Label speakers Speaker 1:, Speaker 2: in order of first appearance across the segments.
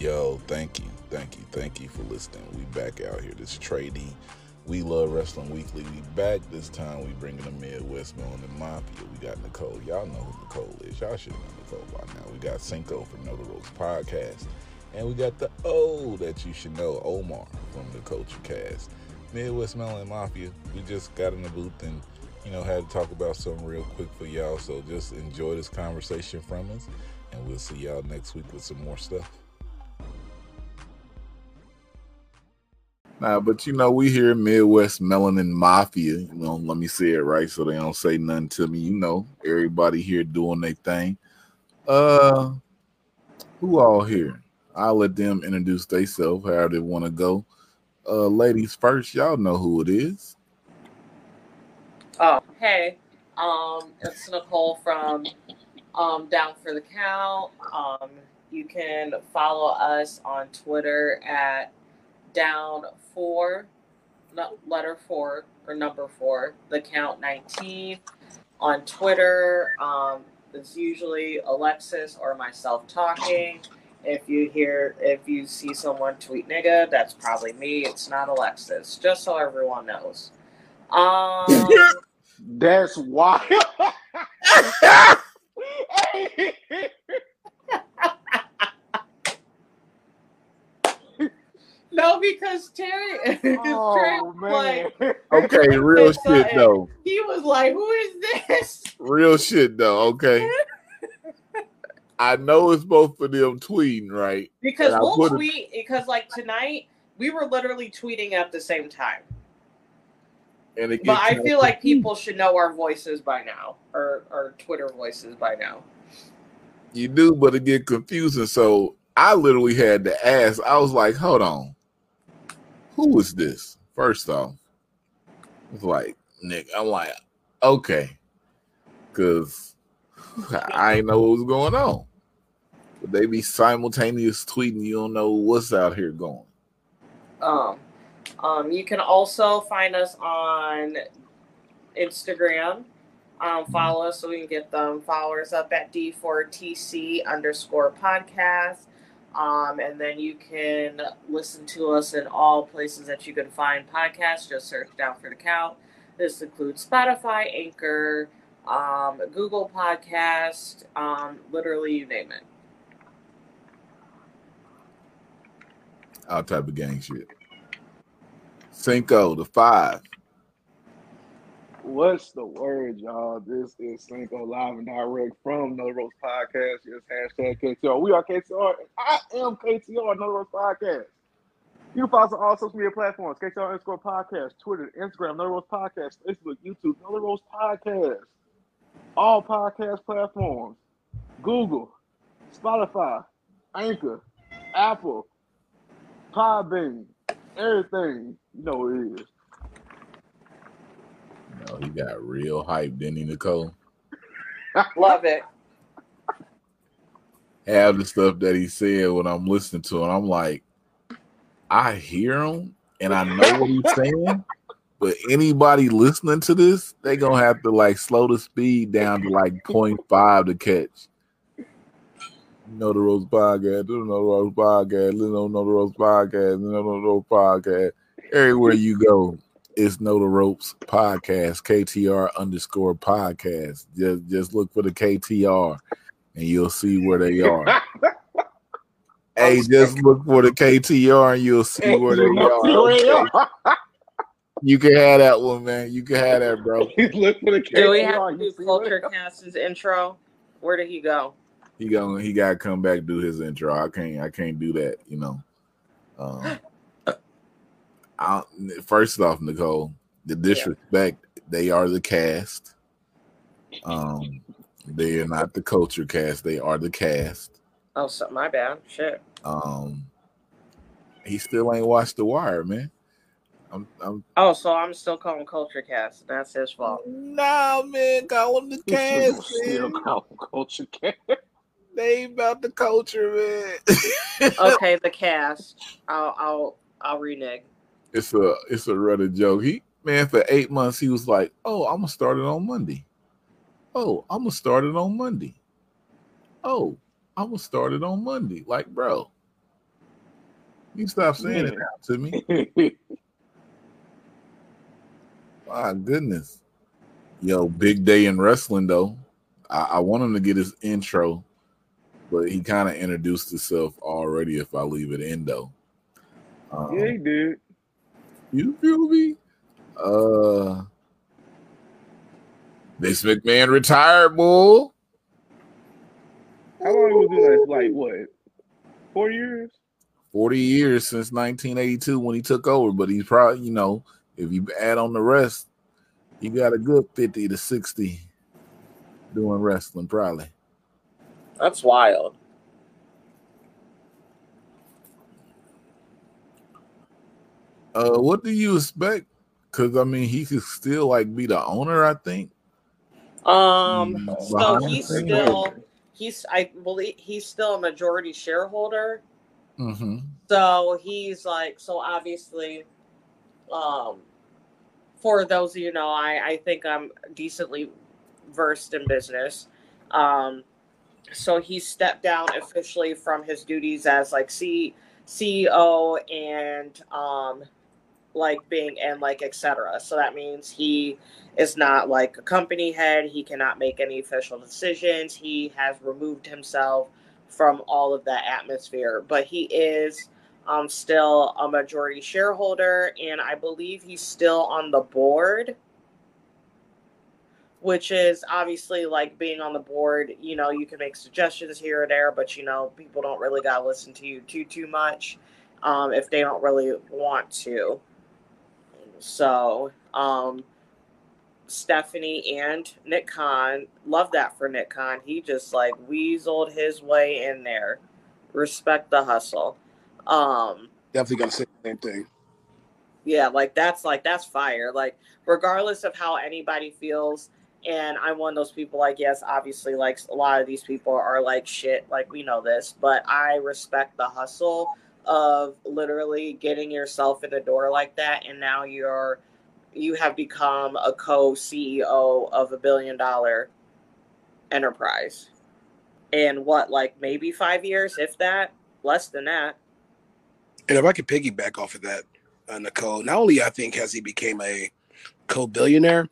Speaker 1: Yo, thank you, thank you, thank you for listening. We back out here. This trading. We love wrestling weekly. We back this time. We bringing the Midwest Melon and Mafia. We got Nicole. Y'all know who Nicole is. Y'all should know Nicole by now. We got Cinco from Know the Ropes podcast, and we got the O that you should know, Omar from the Culture Cast. Midwest Melon and Mafia. We just got in the booth and you know had to talk about something real quick for y'all. So just enjoy this conversation from us, and we'll see y'all next week with some more stuff. Nah, but you know, we here Midwest Melanin Mafia. You know, let me say it right so they don't say nothing to me. You know, everybody here doing their thing. Uh who all here? I'll let them introduce themselves, how they want to go. Uh ladies first, y'all know who it is.
Speaker 2: Oh, hey. Um, it's Nicole from um Down for the Count. Um, you can follow us on Twitter at down four, letter four or number four, the count 19. On Twitter, um, it's usually Alexis or myself talking. If you hear, if you see someone tweet nigga, that's probably me. It's not Alexis, just so everyone knows. Um,
Speaker 3: that's wild.
Speaker 2: No, because Terry, oh, Terry like,
Speaker 1: okay, real shit though.
Speaker 2: He was like, "Who is this?"
Speaker 1: Real shit though. Okay. I know it's both of them tweeting, right?
Speaker 2: Because and we'll tweet because like tonight we were literally tweeting at the same time. And but I feel like people should know our voices by now, or our Twitter voices by now.
Speaker 1: You do, but it get confusing. So I literally had to ask. I was like, "Hold on, who is this? First off, it's like Nick. I'm like, okay, because I know what was going on. But they be simultaneous tweeting. You don't know what's out here going.
Speaker 2: Um, um, you can also find us on Instagram. Um, follow us so we can get them followers up at D4TC underscore podcast. Um, and then you can listen to us in all places that you can find podcasts. Just search down for the count. This includes Spotify, Anchor, um, Google Podcast, um, literally you name it.
Speaker 1: All type of gang shit. Cinco, the five.
Speaker 3: What's the word, y'all? This is Cinco live and direct from Know Ropes Podcast. Yes, hashtag KTR. We are KTR. I am KTR, the Ropes Podcast. You can follow us on all social media platforms, KTR underscore podcast, Twitter, Instagram, Know Ropes Podcast, Facebook, YouTube, Know Ropes Podcast. All podcast platforms. Google, Spotify, Anchor, Apple, Podbean, everything. You know it is.
Speaker 1: No, he got real hype, didn't he, Nicole?
Speaker 2: Love it.
Speaker 1: Have the stuff that he said when I'm listening to him. I'm like, I hear him and I know what he's saying, but anybody listening to this, they gonna have to like slow the speed down to like 0.5 to catch. You know the Ropes Podcast, you know the Ropes Podcast, you know the Ropes Podcast, you know the Ropes Podcast. Everywhere you go, it's Know the Ropes podcast, KTR underscore podcast. Just just look for the KTR and you'll see where they are. hey, just look for the KTR and you'll see where they are. You can have that one, man. You can have that, bro.
Speaker 2: look for the KTR. Do we have to do Culture Cast's intro? Where did he go?
Speaker 1: He going he gotta come back do his intro. I can't I can't do that, you know. Um, I, first off, Nicole, the disrespect. Yeah. They are the cast. Um, they are not the culture cast. They are the cast.
Speaker 2: Oh, so my bad. Shit.
Speaker 1: Um, he still ain't watched The Wire, man. I'm, I'm,
Speaker 2: oh, so I'm still calling Culture Cast. That's his fault.
Speaker 1: Nah, man, call him the cast. Still call him Culture Cast. They ain't about the culture,
Speaker 2: man. okay, the cast. I'll I'll I'll renege
Speaker 1: it's a it's a running joke. He man for eight months he was like, "Oh, I'm gonna start it on Monday. Oh, I'm gonna start it on Monday. Oh, I'm gonna start it on Monday." Like, bro, You stop saying it out to me. My goodness. Yo, big day in wrestling though. I, I want him to get his intro, but he kind of introduced himself already if I leave it in though.
Speaker 3: Um, yeah, he did.
Speaker 1: You feel me? Uh Vince McMahon retired, bull.
Speaker 3: How long was it? Like, like what? Four years?
Speaker 1: 40 years since 1982 when he took over, but he's probably, you know, if you add on the rest, he got a good 50 to 60 doing wrestling, probably.
Speaker 2: That's wild.
Speaker 1: Uh, what do you expect? Because I mean, he could still like be the owner. I think.
Speaker 2: Um. Mm, so he's still he's I believe he's still a majority shareholder.
Speaker 1: Mm-hmm.
Speaker 2: So he's like so obviously, um, for those of you know, I I think I'm decently versed in business. Um, so he stepped down officially from his duties as like C CEO and um like being and like etc. So that means he is not like a company head. He cannot make any official decisions. He has removed himself from all of that atmosphere, but he is um, still a majority shareholder, and I believe he's still on the board. Which is obviously like being on the board, you know, you can make suggestions here or there, but you know, people don't really gotta listen to you too too much um, if they don't really want to. So, um, Stephanie and Nick Khan, love that for Nick Khan. He just like weaseled his way in there. Respect the hustle. Um,
Speaker 4: Definitely gonna say the same thing.
Speaker 2: Yeah, like that's like that's fire. Like regardless of how anybody feels, and I'm one of those people. Like yes, obviously, like a lot of these people are like shit. Like we know this, but I respect the hustle of literally getting yourself in the door like that and now you're you have become a co-CEO of a billion dollar enterprise. And what like maybe 5 years if that, less than that.
Speaker 4: And if I could piggyback off of that, uh, Nicole, not only I think has he became a co-billionaire,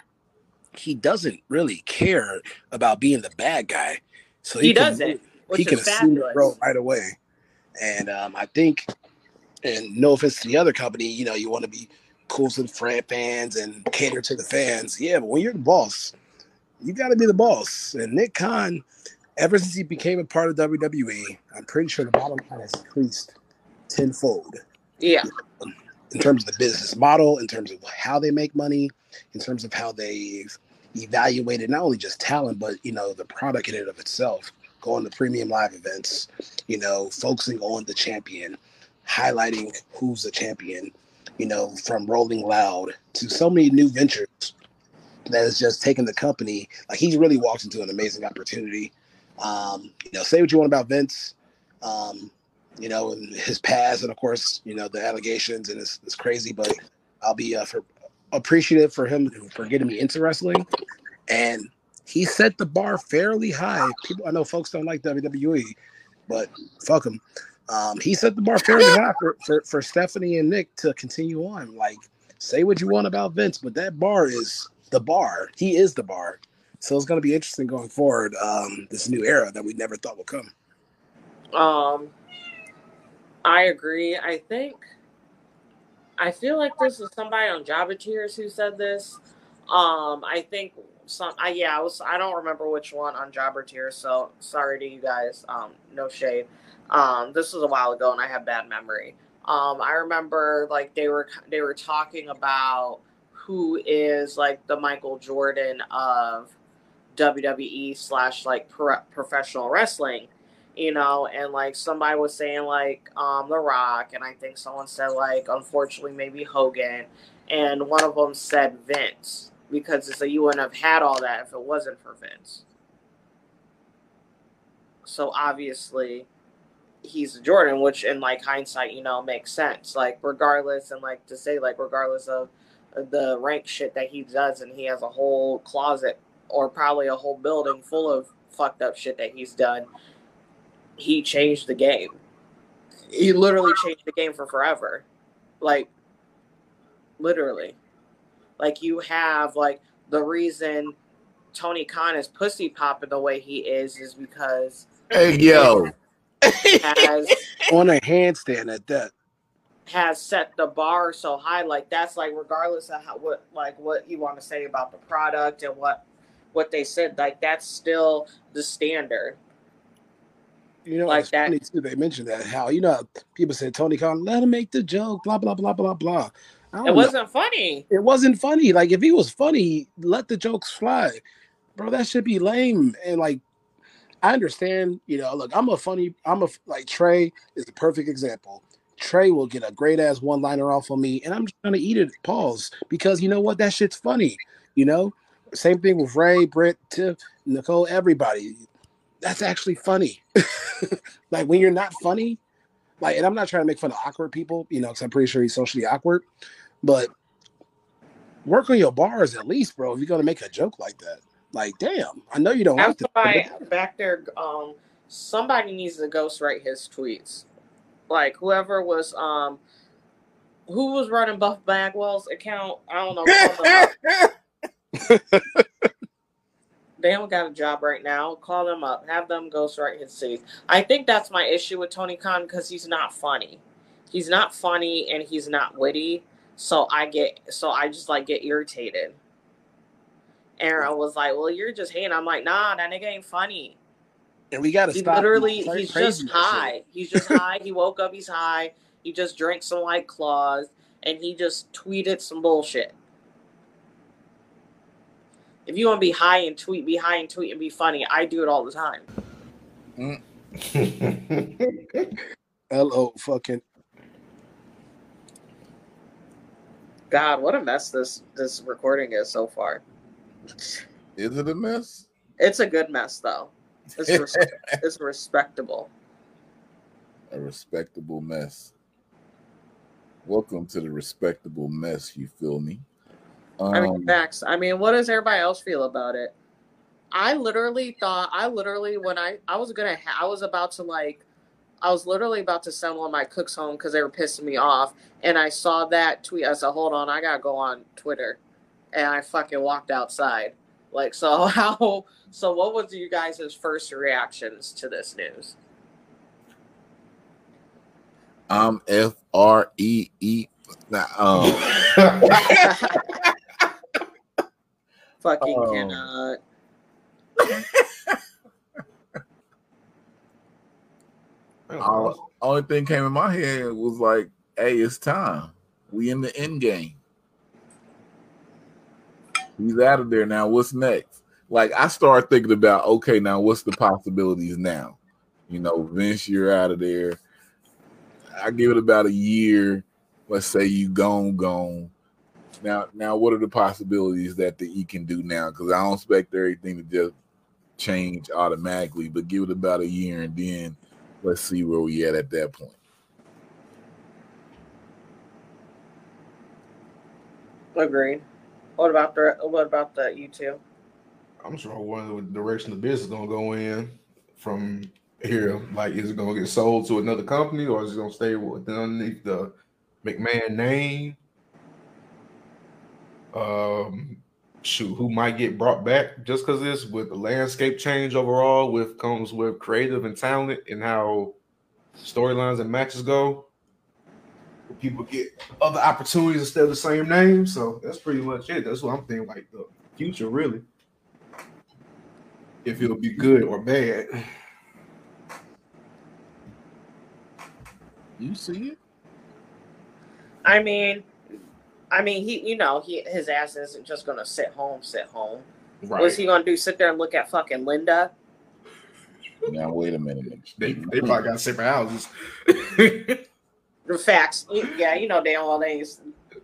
Speaker 4: he doesn't really care about being the bad guy. So
Speaker 2: he, he doesn't.
Speaker 4: Can, he can assume the role right away. And um, I think, and no offense to the other company, you know, you want to be cool to the fans and cater to the fans. Yeah, but when you're the boss, you got to be the boss. And Nick Khan, ever since he became a part of WWE, I'm pretty sure the bottom line has increased tenfold.
Speaker 2: Yeah.
Speaker 4: In terms of the business model, in terms of how they make money, in terms of how they've evaluated not only just talent, but you know the product in and of itself going to premium live events, you know, focusing on the champion, highlighting who's the champion, you know, from Rolling Loud to so many new ventures that has just taken the company. Like he's really walked into an amazing opportunity. Um, you know, say what you want about Vince, um, you know, and his past, and of course, you know, the allegations, and it's, it's crazy, but I'll be uh, for appreciative for him for getting me into wrestling. And he set the bar fairly high. People, I know folks don't like WWE, but fuck him. Um, he set the bar fairly high for, for, for Stephanie and Nick to continue on. Like, say what you want about Vince, but that bar is the bar. He is the bar. So it's going to be interesting going forward. Um, this new era that we never thought would come.
Speaker 2: Um, I agree. I think I feel like this is somebody on Jobber Tier who said this. Um, I think some I yeah, I was I don't remember which one on Jobber Tier, so sorry to you guys. Um, no shade. Um, this was a while ago and I have bad memory. Um, I remember like they were they were talking about who is like the Michael Jordan of WWE slash like pro- professional wrestling, you know, and like somebody was saying like um The Rock, and I think someone said like unfortunately maybe Hogan, and one of them said Vince because it's like you wouldn't have had all that if it wasn't for Vince. So obviously, he's Jordan, which in like hindsight, you know, makes sense. Like regardless, and like to say like regardless of the rank shit that he does, and he has a whole closet or probably a whole building full of fucked up shit that he's done. He changed the game. he literally changed the game for forever. Like literally. Like you have like the reason Tony Khan is pussy popping the way he is is because
Speaker 1: Hey yo,
Speaker 2: has
Speaker 4: On a handstand at that.
Speaker 2: has set the bar so high. Like that's like regardless of how what like what you want to say about the product and what what they said, like that's still the standard.
Speaker 4: You know,
Speaker 2: Like that.
Speaker 4: too. They mentioned that how you know people said Tony Khan, let him make the joke, blah blah blah blah blah.
Speaker 2: It
Speaker 4: know.
Speaker 2: wasn't funny.
Speaker 4: It wasn't funny. Like if he was funny, let the jokes fly, bro. That should be lame. And like, I understand. You know, look, I'm a funny. I'm a like Trey is the perfect example. Trey will get a great ass one liner off of me, and I'm just gonna eat it. Pause because you know what? That shit's funny. You know, same thing with Ray, Britt, Tiff, Nicole, everybody. That's actually funny. like when you're not funny, like, and I'm not trying to make fun of awkward people, you know, because I'm pretty sure he's socially awkward, but work on your bars at least, bro. If you're gonna make a joke like that, like, damn, I know you don't
Speaker 2: Have
Speaker 4: have to.
Speaker 2: somebody back there. Um, somebody needs to ghostwrite his tweets. Like whoever was um, who was running Buff Bagwell's account? I don't know. They haven't got a job right now. Call them up. Have them ghostwrite his tweets. I think that's my issue with Tony Khan because he's not funny. He's not funny and he's not witty. So I get so I just like get irritated. Aaron was like, "Well, you're just hating." I'm like, "Nah, that nigga ain't funny."
Speaker 4: and we gotta
Speaker 2: He
Speaker 4: stop.
Speaker 2: literally, he's just high. He's just high. He woke up, he's high. He just drank some white claws, and he just tweeted some bullshit. If you want to be high and tweet, be high and tweet and be funny. I do it all the time. Mm.
Speaker 4: L O fucking
Speaker 2: God, what a mess this this recording is so far.
Speaker 1: is it a mess?
Speaker 2: It's a good mess though. It's res- it's respectable.
Speaker 1: A respectable mess. Welcome to the respectable mess. You feel me?
Speaker 2: I mean,
Speaker 1: Um,
Speaker 2: facts. I mean, what does everybody else feel about it? I literally thought I literally when I I was gonna ha- I was about to like I was literally about to send one of my cooks home because they were pissing me off, and I saw that tweet. I said, "Hold on, I gotta go on Twitter," and I fucking walked outside. Like, so how? So, what was you guys' first reactions to this news?
Speaker 1: I'm F R E E. Nah, um,
Speaker 2: fucking
Speaker 1: Oh.
Speaker 2: cannot.
Speaker 1: all, only thing came in my head was like, "Hey, it's time. We in the end game. He's out of there now. What's next?" Like I started thinking about, okay, now what's the possibilities now? You know, Vince, you're out of there. I give it about a year. Let's say you gone, gone. Now, now, what are the possibilities that the E can do now? Because I don't expect everything to just change automatically, but give it about a year and then let's see where we at at that point.
Speaker 2: Agreed. What about the what about the you two?
Speaker 5: I'm sure one of direction the business is gonna go in from here. Like, is it gonna get sold to another company, or is it gonna stay with underneath the McMahon name? Um, shoot, who might get brought back just because this with the landscape change overall, with comes with creative and talent and how storylines and matches go. People get other opportunities instead of the same name, so that's pretty much it. That's what I'm thinking. Like the future, really if it'll be good or bad.
Speaker 1: You see it?
Speaker 2: I mean, I mean, he, you know, he his ass isn't just gonna sit home, sit home. What's he gonna do? Sit there and look at fucking Linda?
Speaker 1: Now wait a minute.
Speaker 5: They, they probably got separate houses.
Speaker 2: The facts, yeah, you know damn well they ain't,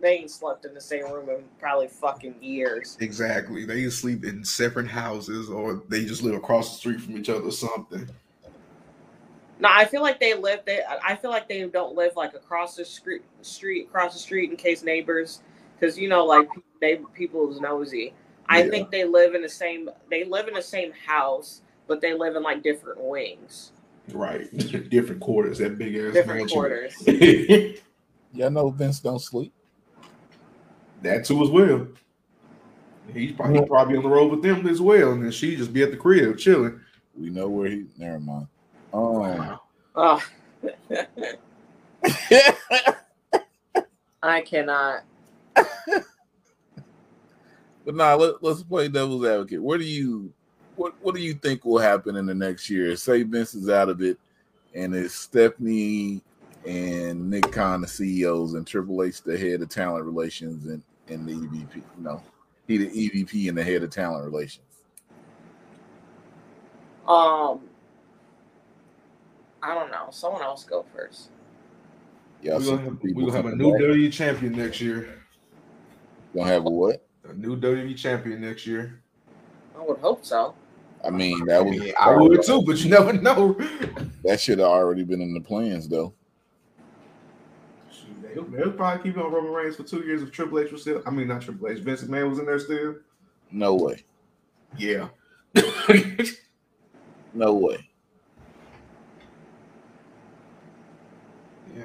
Speaker 2: they ain't slept in the same room in probably fucking years.
Speaker 5: exactly. They sleep in separate houses or they just live across the street from each other or something.
Speaker 2: No, I feel like they live. They, I feel like they don't live like across the street, street across the street in case neighbors, because you know, like they people is nosy. I
Speaker 5: Yeah.
Speaker 2: think they live in the same. They live in the same house, but they live in like different wings.
Speaker 5: Right. Different quarters, that big ass
Speaker 2: Different
Speaker 5: mansion.
Speaker 2: quarters.
Speaker 1: Y'all know Vince don't sleep.
Speaker 5: that too as well. He's probably, he probably on the road with them as well, and then she just be at the crib chilling.
Speaker 1: We know where he. Never mind. Um,
Speaker 2: Oh, I cannot.
Speaker 1: But nah, let, let's play devil's advocate. What do you what what do you think will happen in the next year? Say Vince is out of it and it's Stephanie and Nick Khan the CEOs and Triple H the head of talent relations and, and the EVP. You know, he the EVP and the head of talent relations.
Speaker 2: Um, I don't know. Someone else go first.
Speaker 1: Y'all
Speaker 5: We're gonna have, we gonna have a new
Speaker 1: back.
Speaker 5: WWE champion next year.
Speaker 1: Gonna have a what?
Speaker 5: A new WWE champion next year.
Speaker 2: I would hope so.
Speaker 1: I mean, that was
Speaker 5: I would too, but you never know.
Speaker 1: That should have already been in the plans though.
Speaker 5: They'll, they'll probably keep on Roman Reigns for two years if Triple H was still. I mean, not Triple H. Vince McMahon was in there still.
Speaker 1: No way.
Speaker 5: Yeah.
Speaker 1: No way.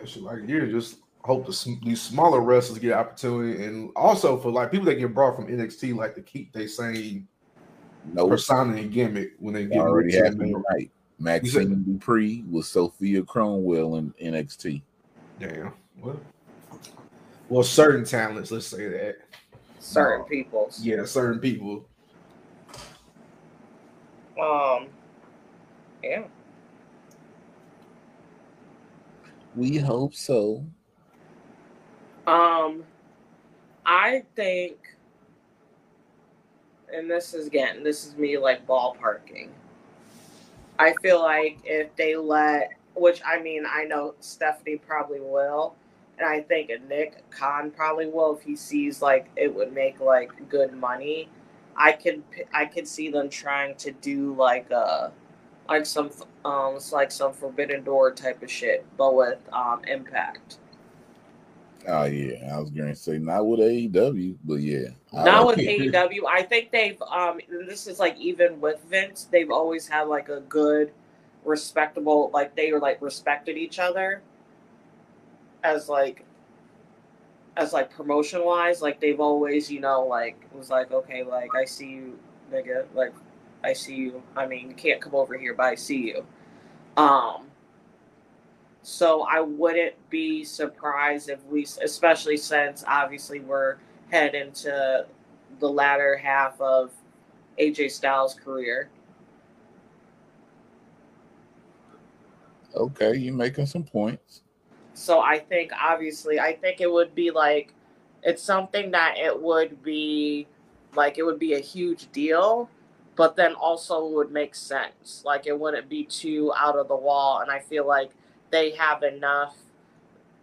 Speaker 5: Yeah, shit, like you just hope the, these smaller wrestlers get opportunity, and also for like people that get brought from NXT, like to keep they same
Speaker 1: No
Speaker 5: persona and gimmick when they get
Speaker 1: already
Speaker 5: to the
Speaker 1: happened
Speaker 5: main-
Speaker 1: tonight. Maxxine Dupri was Sofia Cromwell in NXT.
Speaker 5: Damn. Well, well, certain talents, let's say that.
Speaker 2: Certain people.
Speaker 5: Yeah, certain people.
Speaker 2: Um. Yeah.
Speaker 1: We hope so.
Speaker 2: Um, I think, and this is again, this is me like ballparking. I feel like if they let, which I mean, I know Stephanie probably will, and I think Nick Khan probably will if he sees like it would make like good money. I could I could see them trying to do like a like some um it's like some Forbidden Door type of shit, but with um Impact.
Speaker 1: Oh yeah, I was going to say not with AEW, but yeah,
Speaker 2: Not
Speaker 1: like
Speaker 2: with
Speaker 1: it.
Speaker 2: AEW. I think they've um this is like even with Vince, they've always had like a good, respectable like they were like respected each other as like as like promotion wise. Like they've always, you know, like was like, okay, like I see you, nigga, like I see you. I mean, you can't come over here, but I see you. Um so I wouldn't be surprised if we, especially since obviously we're head into the latter half of AJ Styles' career.
Speaker 1: Okay, you're making some points.
Speaker 2: So I think obviously I think it would be like it's something that it would be like it would be a huge deal, but then also would make sense. Like it wouldn't be too out of the wall and I feel like they have enough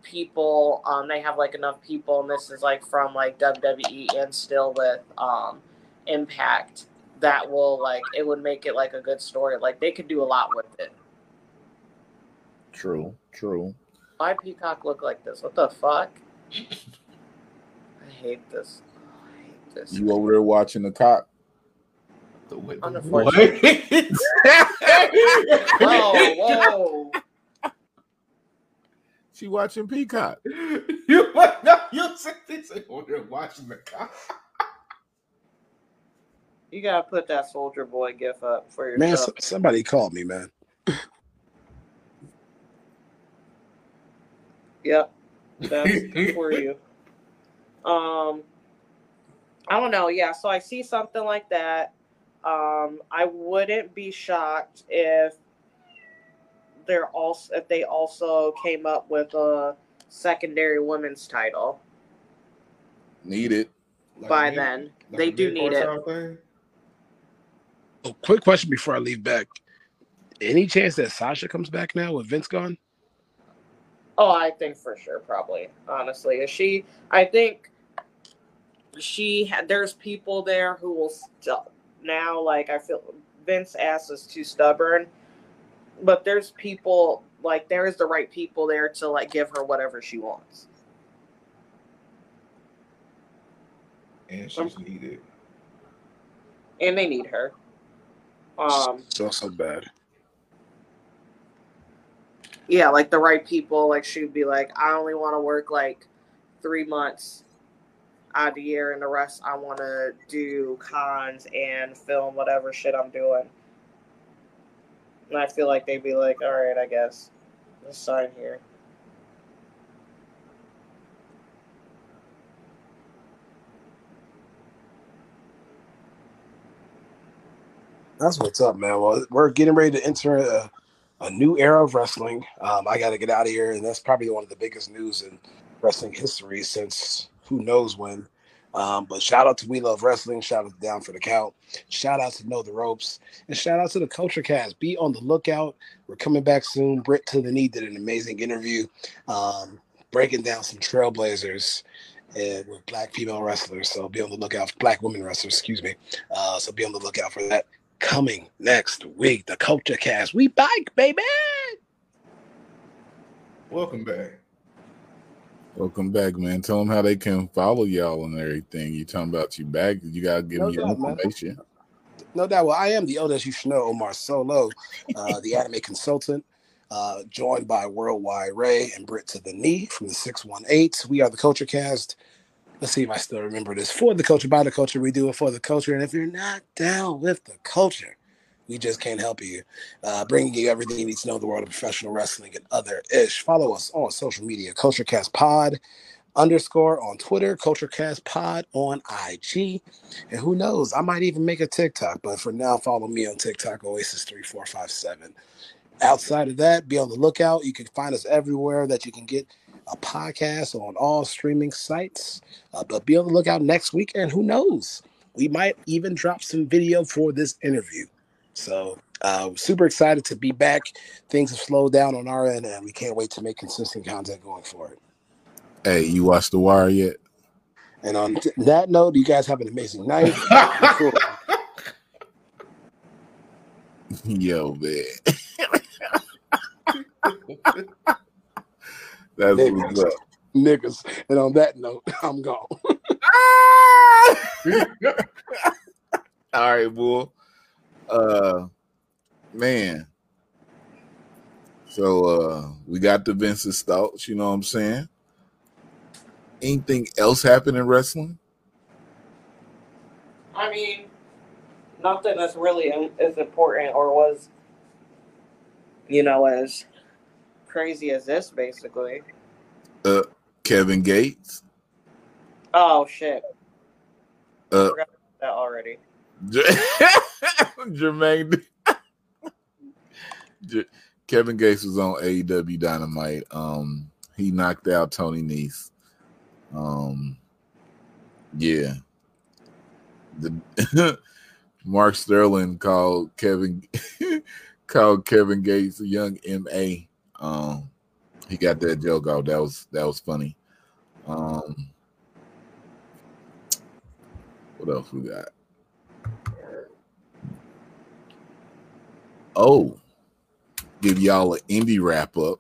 Speaker 2: people um they have like enough people and this is like from like WWE and still with um Impact that will like it would make it like a good story. Like they could do a lot with it.
Speaker 1: True, true.
Speaker 2: Why Peacock look like this? What the fuck? I hate this. I hate this.
Speaker 1: You over there watching the cock?
Speaker 5: The way-
Speaker 2: Unfortunately. Oh, whoa.
Speaker 1: She watching Peacock.
Speaker 5: you no, you said this over there watching the cop.
Speaker 2: You gotta put that Soldier Boy gif up for
Speaker 4: your
Speaker 2: Man,
Speaker 4: s- somebody called me, man.
Speaker 2: Yep. That's for you. Um I don't know, yeah. So I see something like that. Um, I wouldn't be shocked if they're also if they also came up with a secondary women's title
Speaker 1: Need it.
Speaker 2: by then. they do need it.
Speaker 4: Oh, quick question before I leave back. Any chance that Sasha comes back now with Vince gone?
Speaker 2: Oh, I think for sure, probably. Honestly, is she? I think she had. There's people there who will still now. Like I feel Vince ass is too stubborn, but there's people like there is the right people there to like give her whatever she wants.
Speaker 5: And she's needed.
Speaker 2: and they need her. Um,
Speaker 4: So so bad.
Speaker 2: yeah, like the right people. Like she'd be like, I only want to work like three months year, and the rest I want to do cons and film whatever shit I'm doing. And I feel like they'd be like, all right, I guess, let's sign here.
Speaker 4: That's what's up, man. Well, we're getting ready to enter a, a new era of wrestling. Um, I got to get out of here, and that's probably one of the biggest news in wrestling history since who knows when. Um, but shout out to We Love Wrestling. Shout out to Down for the Count. Shout out to Know the Ropes. And shout out to the Culture Cast. Be on the lookout. We're coming back soon. Britt to the Knee did an amazing interview um, breaking down some trailblazers and with black female wrestlers. So be on the lookout. for Black women wrestlers, excuse me. Uh, so be on the lookout for that coming next week. The Culture Cast. We bike, baby.
Speaker 5: Welcome back.
Speaker 1: Welcome back, man. Tell them how they can follow y'all and everything. You talking about you back? You gotta give
Speaker 4: No
Speaker 1: your
Speaker 4: doubt, man.
Speaker 1: information.
Speaker 4: No doubt. Well, I am the oldest you should know, Omar Solo, uh, the anime consultant, uh, joined by Worldwide Ray and Britt to the Knee from the 618. We are the Culture Cast. Let's see if I still remember this. For the culture, by the culture, we do it for the culture. And if you're not down with the culture, we just can't help you. Uh, bringing you everything you need to know the world of professional wrestling and other ish. Follow us on social media, CultureCast Pod underscore on Twitter, CultureCast Pod on IG. And who knows, I might even make a TikTok. But for now, follow me on TikTok, Oasis3457. Outside of that, be on the lookout. You can find us everywhere that you can get a podcast on all streaming sites. Uh, but be on the lookout next week. And who knows, we might even drop some video for this interview. So, uh, super excited to be back. Things have slowed down on our end, and we can't wait to make consistent content going forward.
Speaker 1: Hey, you watched The Wire yet?
Speaker 4: And on th- that note, you guys have an amazing night. Cool.
Speaker 1: Yo, man. That's
Speaker 4: Niggas.
Speaker 1: what's up.
Speaker 4: Niggas. And on that note, I'm gone.
Speaker 1: All right, bull. Uh, man. So uh, we got the Vince's thoughts. You know what I'm saying? Anything else happen in wrestling?
Speaker 2: I mean, nothing that's really as important or was, you know, as crazy as this, basically.
Speaker 1: Uh, Kevin Gates.
Speaker 2: Oh shit!
Speaker 1: Uh,
Speaker 2: that already.
Speaker 1: Jermaine. Kevin Gates was on AEW Dynamite. Um, he knocked out Tony Nese. Um, yeah. The Mark Sterling called Kevin called Kevin Gates a young MA. Um, he got that joke out. That was that was funny. Um, what else we got? Oh, give y'all an indie wrap up.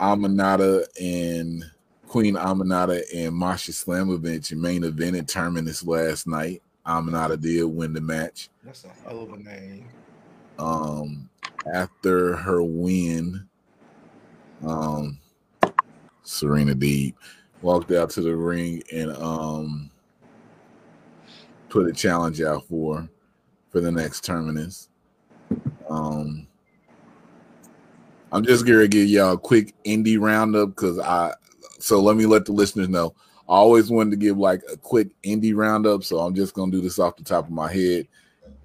Speaker 1: Aminata and Queen Aminata and Masha Slamovich main evented Terminus last night. Aminata did win the match.
Speaker 5: That's a hell of a name.
Speaker 1: Um, after her win, um, Serena Deeb walked out to the ring and um put a challenge out for for the next terminus. Um, I'm just gonna give y'all a quick indie roundup because I. So let me let the listeners know. I always wanted to give like a quick indie roundup, so I'm just gonna do this off the top of my head.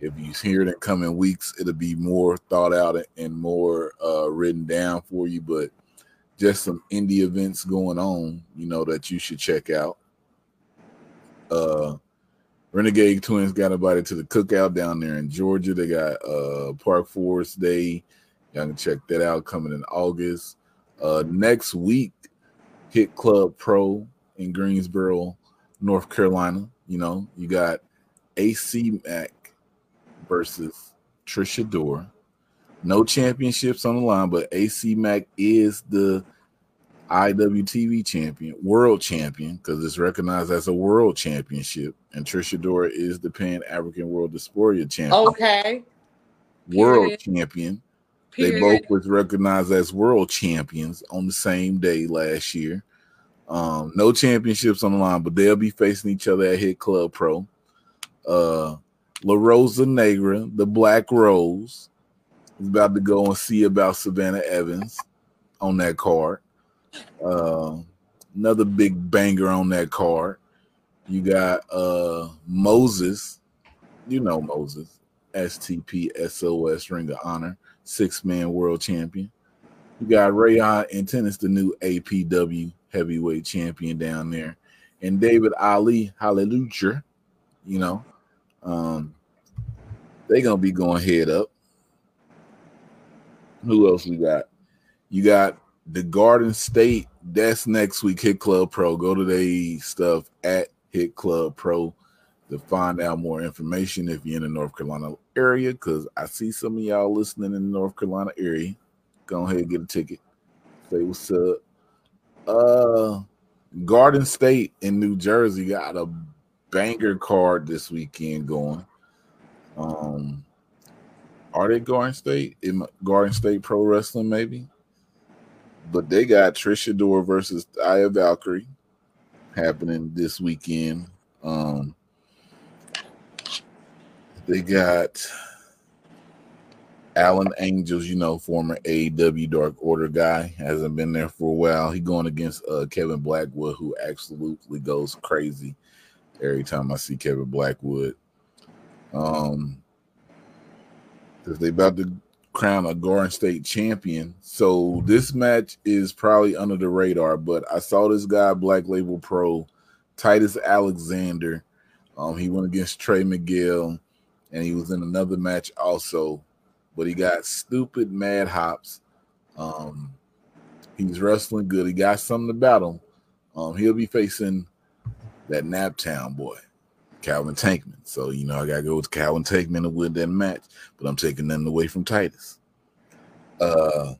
Speaker 1: If you hear it in coming weeks, it'll be more thought out and more uh, written down for you. But just some indie events going on, you know, that you should check out. Uh, Renegade Twins got invited to the cookout down there in Georgia. They got uh Park Forest Day. Y'all can check that out coming in August. Uh next week, Hit Club Pro in Greensboro, North Carolina. You know, you got AC Mack versus Trish Adora. No championships on the line, but AC Mack is the IWTV champion, world champion, because it's recognized as a world championship. And Trish Adora is the Pan African World Diaspora champion,
Speaker 2: Okay.
Speaker 1: world
Speaker 2: period.
Speaker 1: champion. They both was recognized as world champions on the same day last year. Um, no championships on the line, but they'll be facing each other at Hit Club Pro. Uh, La Rosa Negra, the Black Rose, is about to go and see about Savannah Evans on that card. Uh, another big banger on that card. You got uh Moses, you know Moses, STP SOS Ring of Honor, six man world champion. You got Rayon and Tennis, the new APW heavyweight champion down there, and David Ali, hallelujah. You know, um, they gonna be going head up. Who else we got? You got the Garden State. That's next week. Hit Club Pro. Go to the stuff at Hit Club Pro to find out more information if you're in the North Carolina area. Because I see some of y'all listening in the North Carolina area. Go ahead and get a ticket. Say what's up. Uh, Garden State in New Jersey got a banger card this weekend going. Um, are they Garden State? In Garden State Pro Wrestling, maybe? But they got Trish Adora versus Aya Valkyrie happening this weekend. Um, they got Alan Angels, you know, former AEW Dark Order guy, hasn't been there for a while. He going against uh, Kevin Blackwood, who absolutely goes crazy every time I see Kevin Blackwood. Um, because they about to crown a Garden State champion. So this match is probably under the radar, but I saw this guy, Black Label Pro, Titus Alexander. Um, he went against Trey Miguel, and he was in another match also, but he got stupid mad hops. Um, he's wrestling good. He got something to battle. Um, he'll be facing that Naptown boy, Calvin Tankman. So you know I gotta go with Calvin Tankman to win that match, but I'm taking nothing away from Titus. Uh,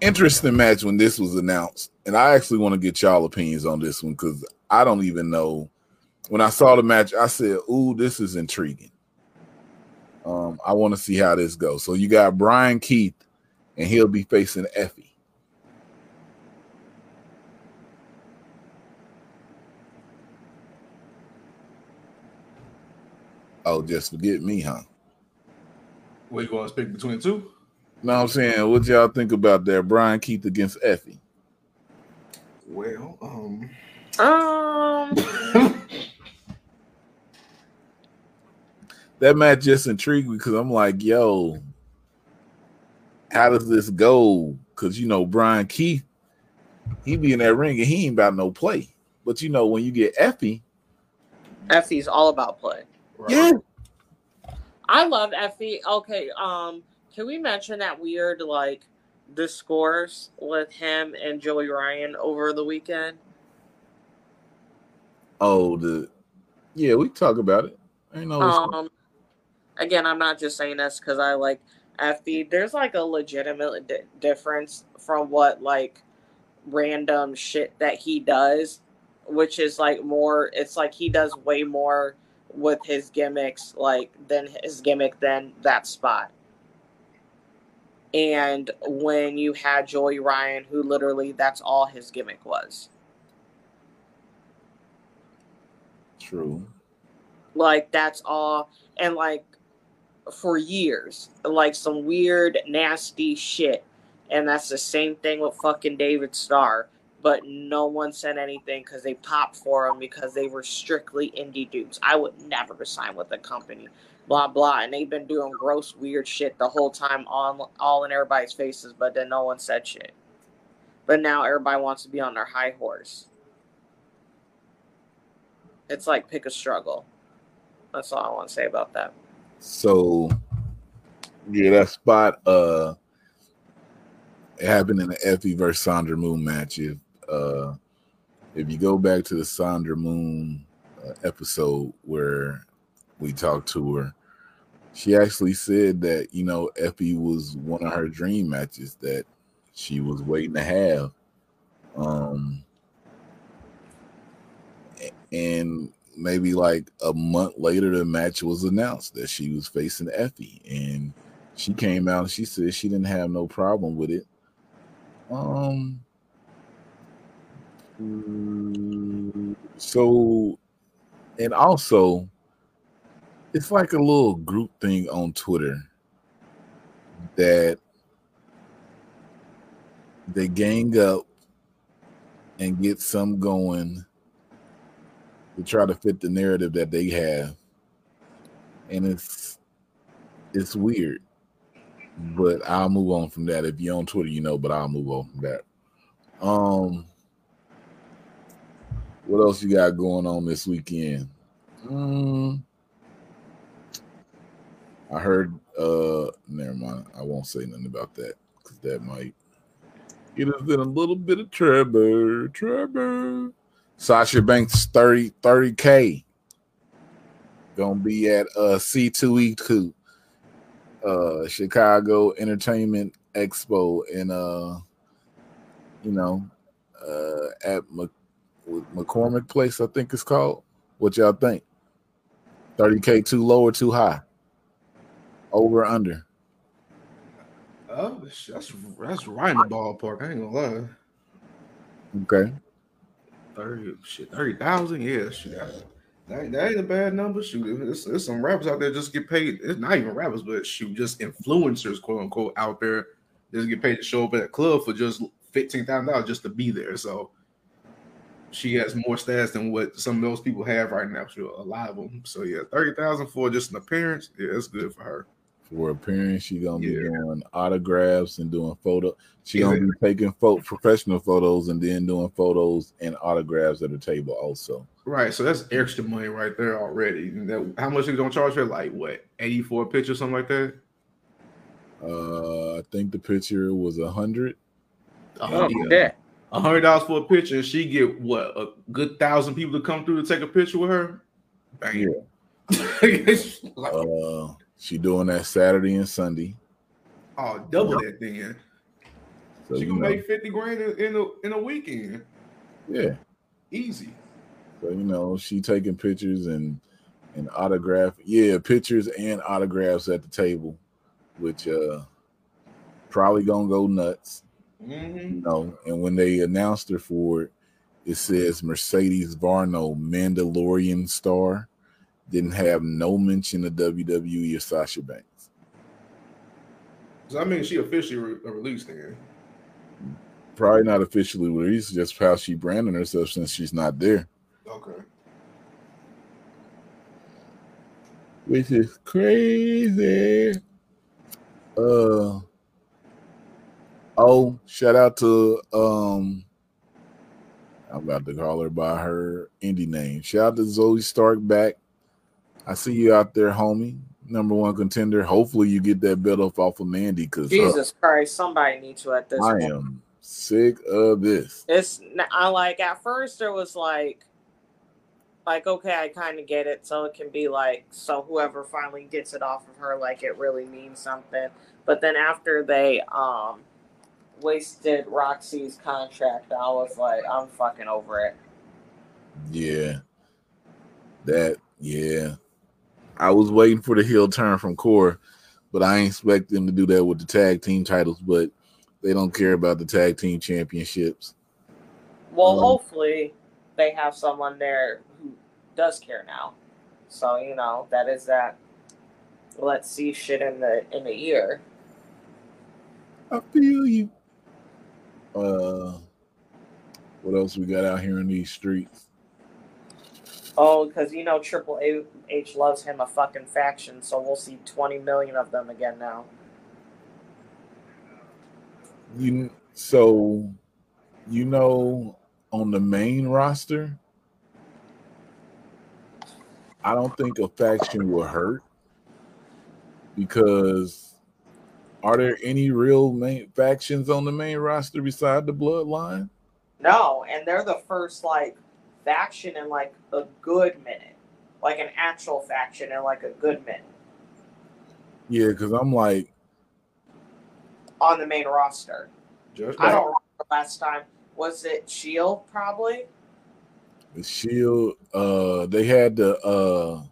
Speaker 1: interesting match when this was announced, and I actually want to get y'all opinions on this one because I don't even know. When I saw the match, I said, "Ooh, this is intriguing." Um, I want to see how this goes. So you got Bryan Keith, and he'll be facing Effy. Oh, just forget me, huh?
Speaker 5: What you going to pick between the two?
Speaker 1: No, I'm saying, what y'all think about that? Bryan Keith against Effy.
Speaker 5: Well, um,
Speaker 2: Um,
Speaker 1: That match just intrigued me because I'm like, yo, how does this go? Because you know, Bryan Keith, he be in that ring and he ain't about no play. But you know, when you get Effy,
Speaker 2: Effie's all about play.
Speaker 5: Right.
Speaker 1: yeah,
Speaker 2: I love Effy. Okay, um, can we mention that weird like discourse with him and Joey Ryan over the weekend?
Speaker 1: oh the yeah, we talk about it. Ain't no
Speaker 2: Um, again, I'm not just saying this because I like Effy. There's like a legitimate di- difference from what like random shit that he does, which is like more. It's like he does way more with his gimmicks, like then his gimmick then that spot. And when you had Joey Ryan, who literally that's all his gimmick was.
Speaker 1: true.
Speaker 2: like that's all and like for years like some weird nasty shit and that's the same thing with fucking david starr but no one said anything because they popped for them because they were strictly indie dudes. I would never sign with the company blah blah. And they've been doing gross weird shit the whole time on all in everybody's faces but then no one said shit. But now everybody wants to be on their high horse. It's like pick a struggle. That's all I want to say about that.
Speaker 1: So yeah, that spot uh it happened in the Effy versus Sandra Moone match. If uh if you go back to the Sandra Moone uh, episode where we talked to her, she actually said that you know Effy was one of her dream matches that she was waiting to have. Um and maybe like a month later the match was announced that she was facing Effy and she came out and she said she didn't have no problem with it. Um. So, and also, it's like a little group thing on Twitter that they gang up and get some going to try to fit the narrative that they have, and it's it's weird. But I'll move on from that. If you're on Twitter, you know. But I'll move on from that. Um, what else you got going on this weekend? Um, I heard. Uh, never mind. I won't say nothing about that because that might get us in a little bit of trouble. Trouble. Sasha Banks 30 30k gonna be at uh C2E2 uh Chicago Entertainment Expo in uh you know uh at McCormick Place I think it's called. What y'all think? 30k too low or too high? Over or under?
Speaker 5: Oh, that's that's right in the ballpark. I ain't gonna lie.
Speaker 1: Okay.
Speaker 5: Thirty shit, thirty thousand. Yeah, shit. That ain't, that ain't a bad number. Shoot, there's, there's some rappers out there just get paid. It's not even rappers, but shoot, just influencers, quote unquote, out there just get paid to show up at a club for just fifteen thousand dollars just to be there. So she has more stats than what some of those people have right now. Sure, a lot of them. So yeah, thirty thousand for just an appearance. Yeah, it's good for her.
Speaker 1: For appearance, she gonna be doing autographs and doing photo. She
Speaker 5: Is
Speaker 1: gonna
Speaker 5: it-
Speaker 1: be taking pho- professional photos and then doing photos and autographs at the table also.
Speaker 5: Right, so that's extra money right there already. And that, how much are you gonna charge her? Like what, eighty for a picture, something like that?
Speaker 1: Uh, I think the picture was a hundred.
Speaker 2: Oh,
Speaker 5: yeah.
Speaker 2: yeah.
Speaker 5: A hundred dollars for a picture, and she get what a good thousand people to come through to take a picture with her. Bang. It's like,
Speaker 1: Uh, she doing that Saturday and Sunday.
Speaker 5: oh, double that thing.
Speaker 1: So
Speaker 5: she can
Speaker 1: know,
Speaker 5: make fifty grand in, in a in a weekend,
Speaker 1: yeah.
Speaker 5: easy.
Speaker 1: So you know, she taking pictures and and autograph. Yeah, pictures and autographs at the table, which uh probably gonna go nuts.
Speaker 5: Hmm
Speaker 1: you know, and when they announced her for it, it says Mercedes Varnado, Mandalorian star, didn't have no mention of WWE or Sasha Banks.
Speaker 5: So I mean, she officially re- released then.
Speaker 1: Probably not officially released, just how she branded herself since she's not there,
Speaker 5: Okay.
Speaker 1: which is crazy. Uh oh, shout out to um I'm about to call her by her indie name. Shout out to Zoey Stark back. I see you out there, homie. Number one contender. Hopefully you get that belt off off of Mandy because
Speaker 2: Jesus Christ, somebody needs to at this
Speaker 1: I
Speaker 2: point.
Speaker 1: am sick of this.
Speaker 2: It's I like at first there was like like okay, I kind of get it. So it can be like so whoever finally gets it off of her like it really means something. But then after they um wasted Roxy's contract, I was like I'm fucking over it.
Speaker 1: Yeah. That yeah. I was waiting for the heel turn from Core, but I ain't expect them to do that with the tag team titles, but they don't care about the tag team championships.
Speaker 2: Well,
Speaker 1: Um,
Speaker 2: hopefully they have someone there who does care now. So, you know, that is that let's see shit in the in the ear.
Speaker 1: I feel you. Uh what else we got out here in these streets?
Speaker 2: Oh, because you know Triple H loves him a fucking faction, so we'll see 20 million of them again now.
Speaker 1: You so you know on the main roster, I don't think a faction will hurt because are there any real main factions on the main roster beside the bloodline?
Speaker 2: No, and they're the first like faction in like a good minute, like an actual faction in like a good minute
Speaker 1: Yeah, because I'm like,
Speaker 2: on the main roster. I don't remember last time. Was it Shield? Probably.
Speaker 1: the Shield, uh, they had the uh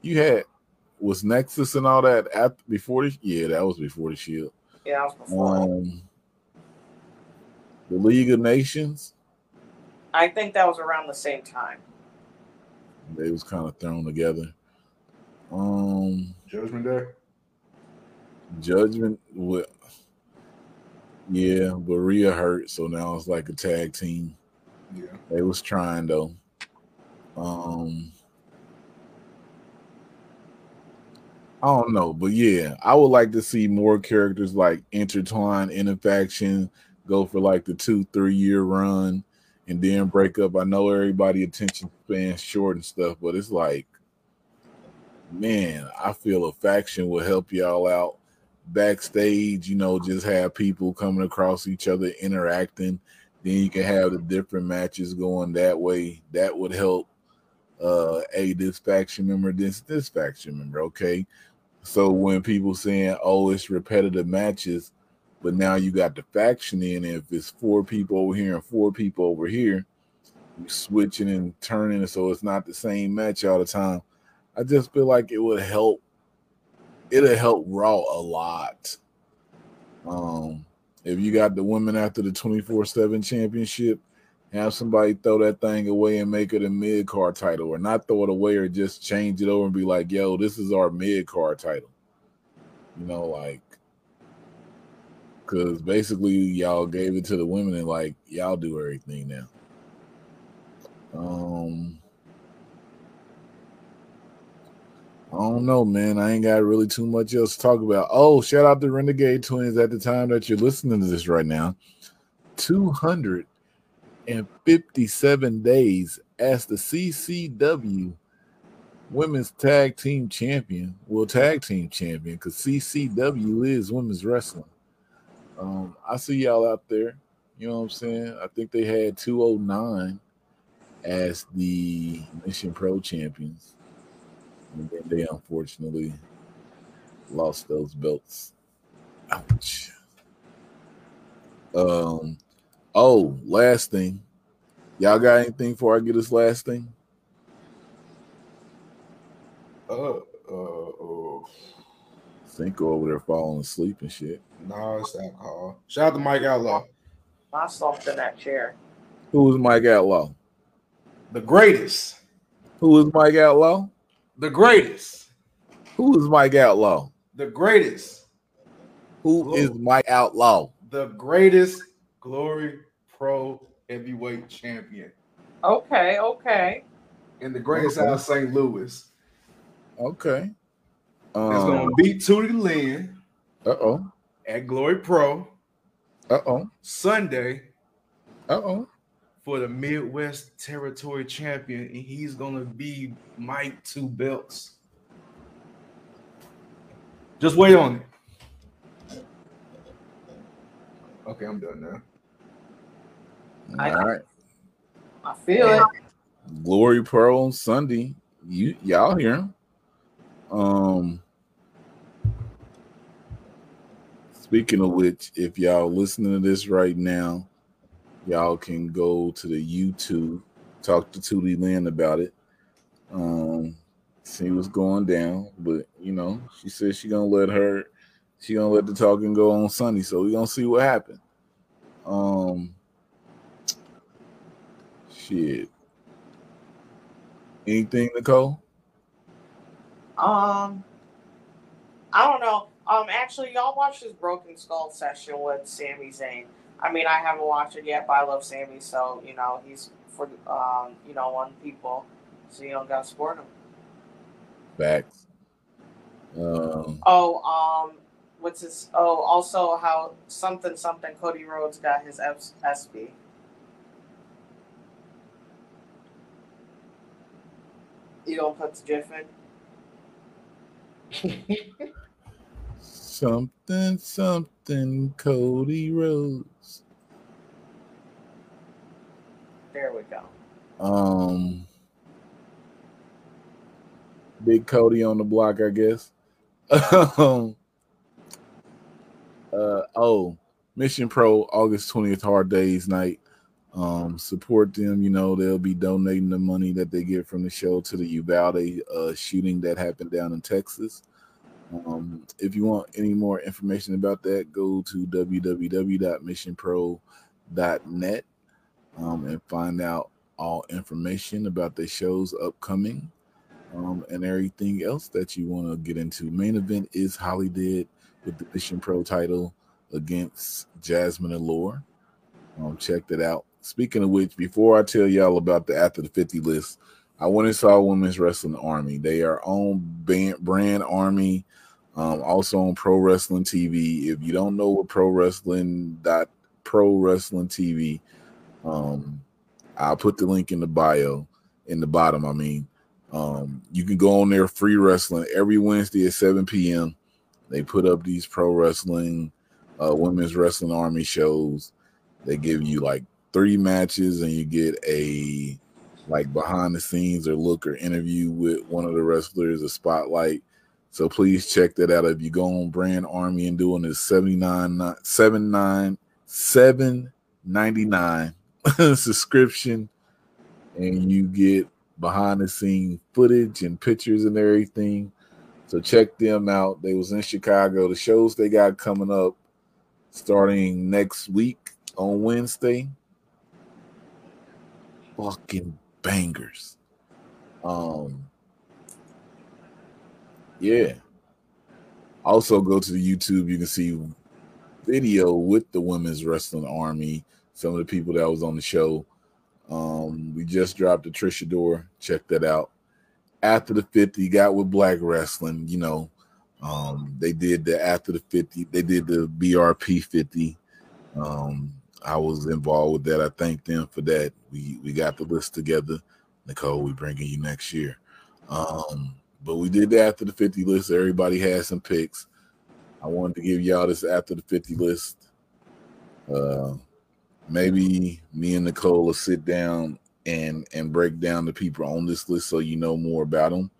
Speaker 1: you had was Nexus and all that at before the yeah, that was before the Shield.
Speaker 2: Yeah, that was before.
Speaker 1: Um, the League of Nations,
Speaker 2: I think that was around the same time.
Speaker 1: they was kind of thrown together. Um,
Speaker 5: Judgment Day.
Speaker 1: Judgment with yeah, but Rhea hurt, so now it's like a tag team.
Speaker 5: Yeah.
Speaker 1: They was trying though. Um I don't know, but yeah, I would like to see more characters like intertwine in a faction, go for like the two, three year run, and then break up. I know everybody attention span short and stuff, but it's like, man, I feel a faction will help y'all out backstage, you know, just have people coming across each other interacting. Then you can have the different matches going that way. That would help uh a this faction member, this this faction member. Okay. So when people saying, oh, it's repetitive matches, but now you got the faction in, if it's four people over here and four people over here, you switching and turning, so it's not the same match all the time. I just feel like it would help it'll help Raw a lot. Um, if you got the women after the 24-7 championship, have somebody throw that thing away and make it a mid card title, or not throw it away, or just change it over and be like, yo, this is our mid card title. You know, like because basically y'all gave it to the women and like y'all do everything now. Um I don't know, man. I ain't got really too much else to talk about. Oh, shout out to Renegade Twins at the time that you're listening to this right now. 257 days as the CCW Women's Tag Team Champion. Well, Tag Team Champion, because CCW is women's wrestling. Um, I see y'all out there. You know what I'm saying? I think they had 209 as the Mission Pro champions. And then they unfortunately lost those belts. Ouch. Um. Oh, last thing. Y'all got anything before I get this last thing?
Speaker 5: Uh, uh, uh,
Speaker 1: Cinco over there falling asleep and shit.
Speaker 5: no, it's alcohol. Shout out to Mike Outlaw,
Speaker 2: I slumped in that chair.
Speaker 1: Who's Mike Outlaw?
Speaker 5: the greatest,
Speaker 1: Who was Mike Outlaw?
Speaker 5: the greatest,
Speaker 1: Who is Mike Outlaw?
Speaker 5: the greatest,
Speaker 1: Who is Mike Outlaw?
Speaker 5: the greatest Glory Pro Heavyweight Champion,
Speaker 2: Okay, okay.
Speaker 5: and the greatest
Speaker 1: Okay.
Speaker 5: out of St. Louis.
Speaker 1: Okay.
Speaker 5: It's
Speaker 1: Um,
Speaker 5: gonna beat Tootie Lynn
Speaker 1: uh oh.
Speaker 5: at Glory Pro
Speaker 1: Uh oh.
Speaker 5: Sunday
Speaker 1: Uh oh.
Speaker 5: for the Midwest Territory Champion, and he's gonna be Mike Two Belts. Just wait on it. Okay, I'm done now.
Speaker 2: I-
Speaker 1: All right.
Speaker 2: I feel it.
Speaker 1: Glory Pro Sunday. You y'all hear him. Um speaking of which, if y'all listening to this right now, y'all can go to the YouTube, talk to Tootie Lynn about it. Um see what's going down. But you know, she said she gonna let her she gonna let the talking go on Sunday. So we gonna see what happened. Um shit. Anything, Nicole?
Speaker 2: Um, I don't know. Um, actually, y'all watch this Broken Skull session with Sami Zayn. I mean, I haven't watched it yet, but I love Sami, so you know he's for um, you know, one people, so you don't gotta support him.
Speaker 1: Facts. Um,
Speaker 2: Oh, um, what's his? Oh, also how something something Cody Rhodes got his F- SB. You don't put the GIF in?
Speaker 1: something, something, Cody Rhodes.
Speaker 2: There we go.
Speaker 1: Um, Big Cody on the block, I guess. um, uh, oh, Mission Pro, August 20th, Hard Days Night. Um, support them. You know, they'll be donating the money that they get from the show to the Uvalde uh, shooting that happened down in Texas. Um, if you want any more information about that, go to www.missionpro.net um, and find out all information about the shows upcoming um, and everything else that you want to get into. Main event is Holly did the Mission Pro title against Jasmine Allure. Um, check that out. Speaking of which, before I tell y'all about the after the 50 list, I went and saw Women's Wrestling Army. They are on brand, brand Army, um, also on Pro Wrestling TV. If you don't know what Pro Wrestling dot Pro Wrestling TV, um, I'll put the link in the bio, in the bottom. I mean, um, you can go on there free wrestling every Wednesday at 7 p.m. They put up these pro wrestling, uh, women's wrestling army shows. They give you like three matches, and you get a like behind the scenes or look or interview with one of the wrestlers, a spotlight. So please check that out. If you go on Brand Army and doing this 79 79 799 subscription and you get behind the scene footage and pictures and everything. So check them out. They was in Chicago. The shows they got coming up starting next week on Wednesday. Fucking bangers. Um yeah. Also go to the YouTube. You can see video with the women's wrestling army. Some of the people that was on the show. Um, we just dropped the Trish Adora. Check that out. After the 50, got with Black Wrestling, you know. Um, they did the after the 50, they did the BRP 50. Um, I was involved with that. I thank them for that. We we got the list together. Nicole, we bringing you next year. Um, but we did the after the 50 list. Everybody had some picks. I wanted to give y'all this after the 50 list. Uh, maybe me and Nicole will sit down and and break down the people on this list so you know more about them.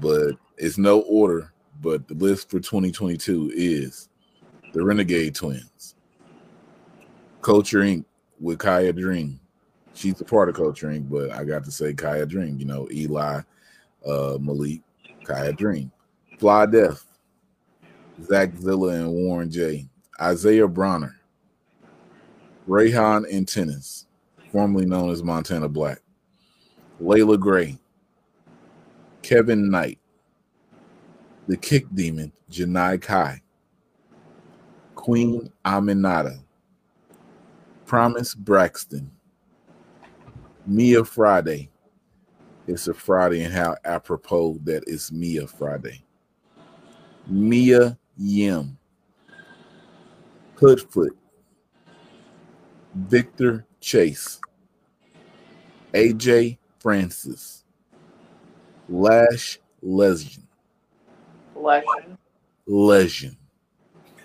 Speaker 1: But it's no order. But the list for 2022 is the Renegade Twins, Culture Inc. with Kaya Dream. She's a part of Culture Inc., but I got to say Kaya Dream. You know, Eli, uh, Malik, Kaya Dream, Fly Death, Zach Zilla and Warren J, Isaiah Bronner, Rayhan and tennis, formerly known as Montana Black, Layla Gray, Kevin Knight, the Kick Demon, Janai Kai, Queen Aminata, Promise Braxton, Mia Friday. It's a Friday, and how apropos that it's Mia Friday. Mia Yim, Hoodfoot, Victor Chase, AJ Francis, Lash Legend,
Speaker 2: Legend.
Speaker 1: Legend,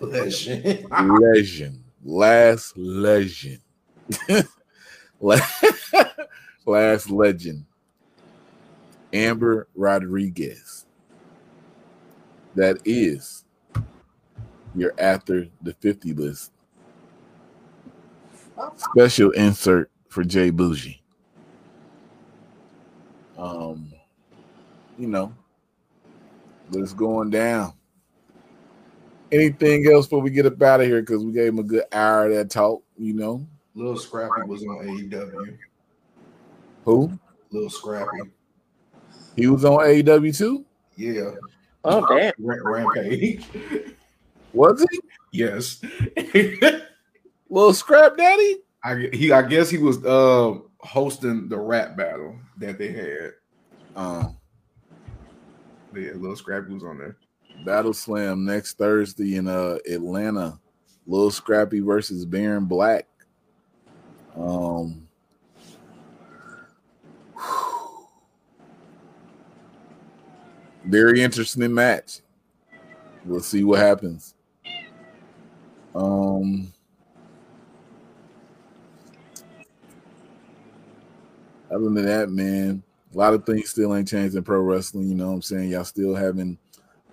Speaker 5: Legend.
Speaker 1: Legend, Last Legend, Last Legend, Amber Rodriguez. That is your after the 50 list. Special insert for Jay Bougie. Um, you know, but it's going down. Anything else before we get up out of here? Because we gave him a good hour of that talk, you know.
Speaker 5: Lil Scrappy was on AEW.
Speaker 1: Who?
Speaker 5: Lil Scrappy.
Speaker 1: He was on AEW too?
Speaker 5: Yeah.
Speaker 2: Oh damn.
Speaker 5: Ra- Rampage.
Speaker 1: Was he?
Speaker 5: yes.
Speaker 1: Little Scrap Daddy?
Speaker 5: I he I guess he was uh hosting the rap battle that they had.
Speaker 1: Um,
Speaker 5: Yeah, Lil Scrappy was on there.
Speaker 1: Battle Slam next Thursday in uh Atlanta. Lil Scrappy versus Baron Black. Um very interesting match. We'll see what happens. Um other than that, man, a lot of things still ain't changed in pro wrestling. You know what I'm saying? Y'all still having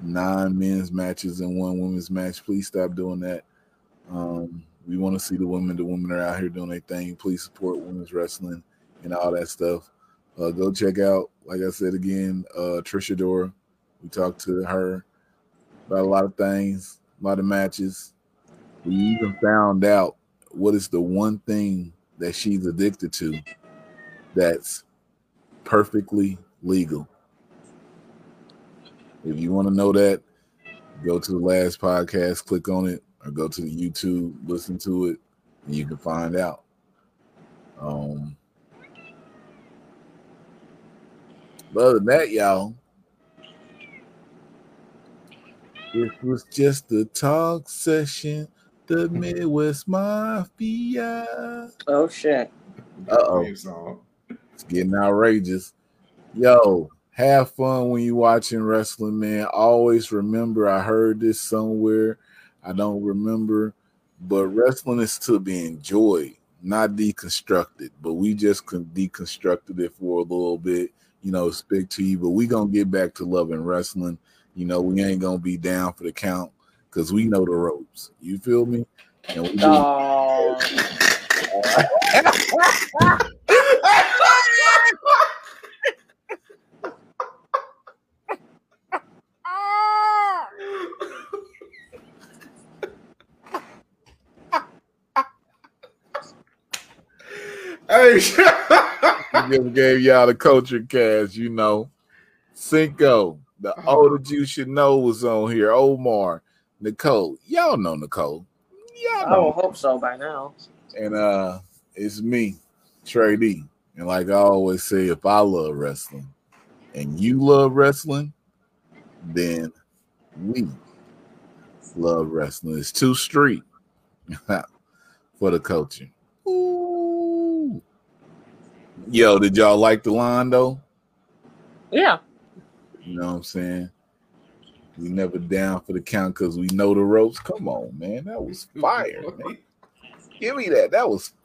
Speaker 1: nine men's matches and one women's match. Please stop doing that. Um, We want to see the women. The women are out here doing their thing. Please support women's wrestling and all that stuff. Uh, go check out, like I said again, uh, Trish Adora. We talked to her about a lot of things, a lot of matches. We even found out what is the one thing that she's addicted to that's perfectly legal. If you want to know that, go to the last podcast, click on it, or go to the YouTube, listen to it, and you can find out. Um, but other than that, y'all, it was just a talk session. The Midwest Mafia.
Speaker 2: Oh shit.
Speaker 1: Uh oh. It's getting outrageous. Yo, have fun when you watching wrestling, man. Always remember, I heard this somewhere. I don't remember, but wrestling is to be enjoyed, not deconstructed. But we just con- deconstructed it for a little bit, you know, speak to you. But we gonna get back to loving wrestling. You know, we ain't gonna be down for the count because we know the ropes. You feel me? And we
Speaker 2: Oh.
Speaker 5: Hey,
Speaker 1: we just gave y'all the culture cast, you know. Cinco, the older you should know was on here. Omar, Nicole, y'all know Nicole. Y'all
Speaker 2: I
Speaker 1: know.
Speaker 2: would hope so by now.
Speaker 1: And uh it's me, Trey D. And like I always say, if I love wrestling and you love wrestling, then we love wrestling. It's too street for the culture. Ooh. Yo, did y'all like the line though?
Speaker 2: Yeah.
Speaker 1: You know what I'm saying? We never down for the count because we know the ropes. Come on, man. That was fire, man. Give me that. That was fire.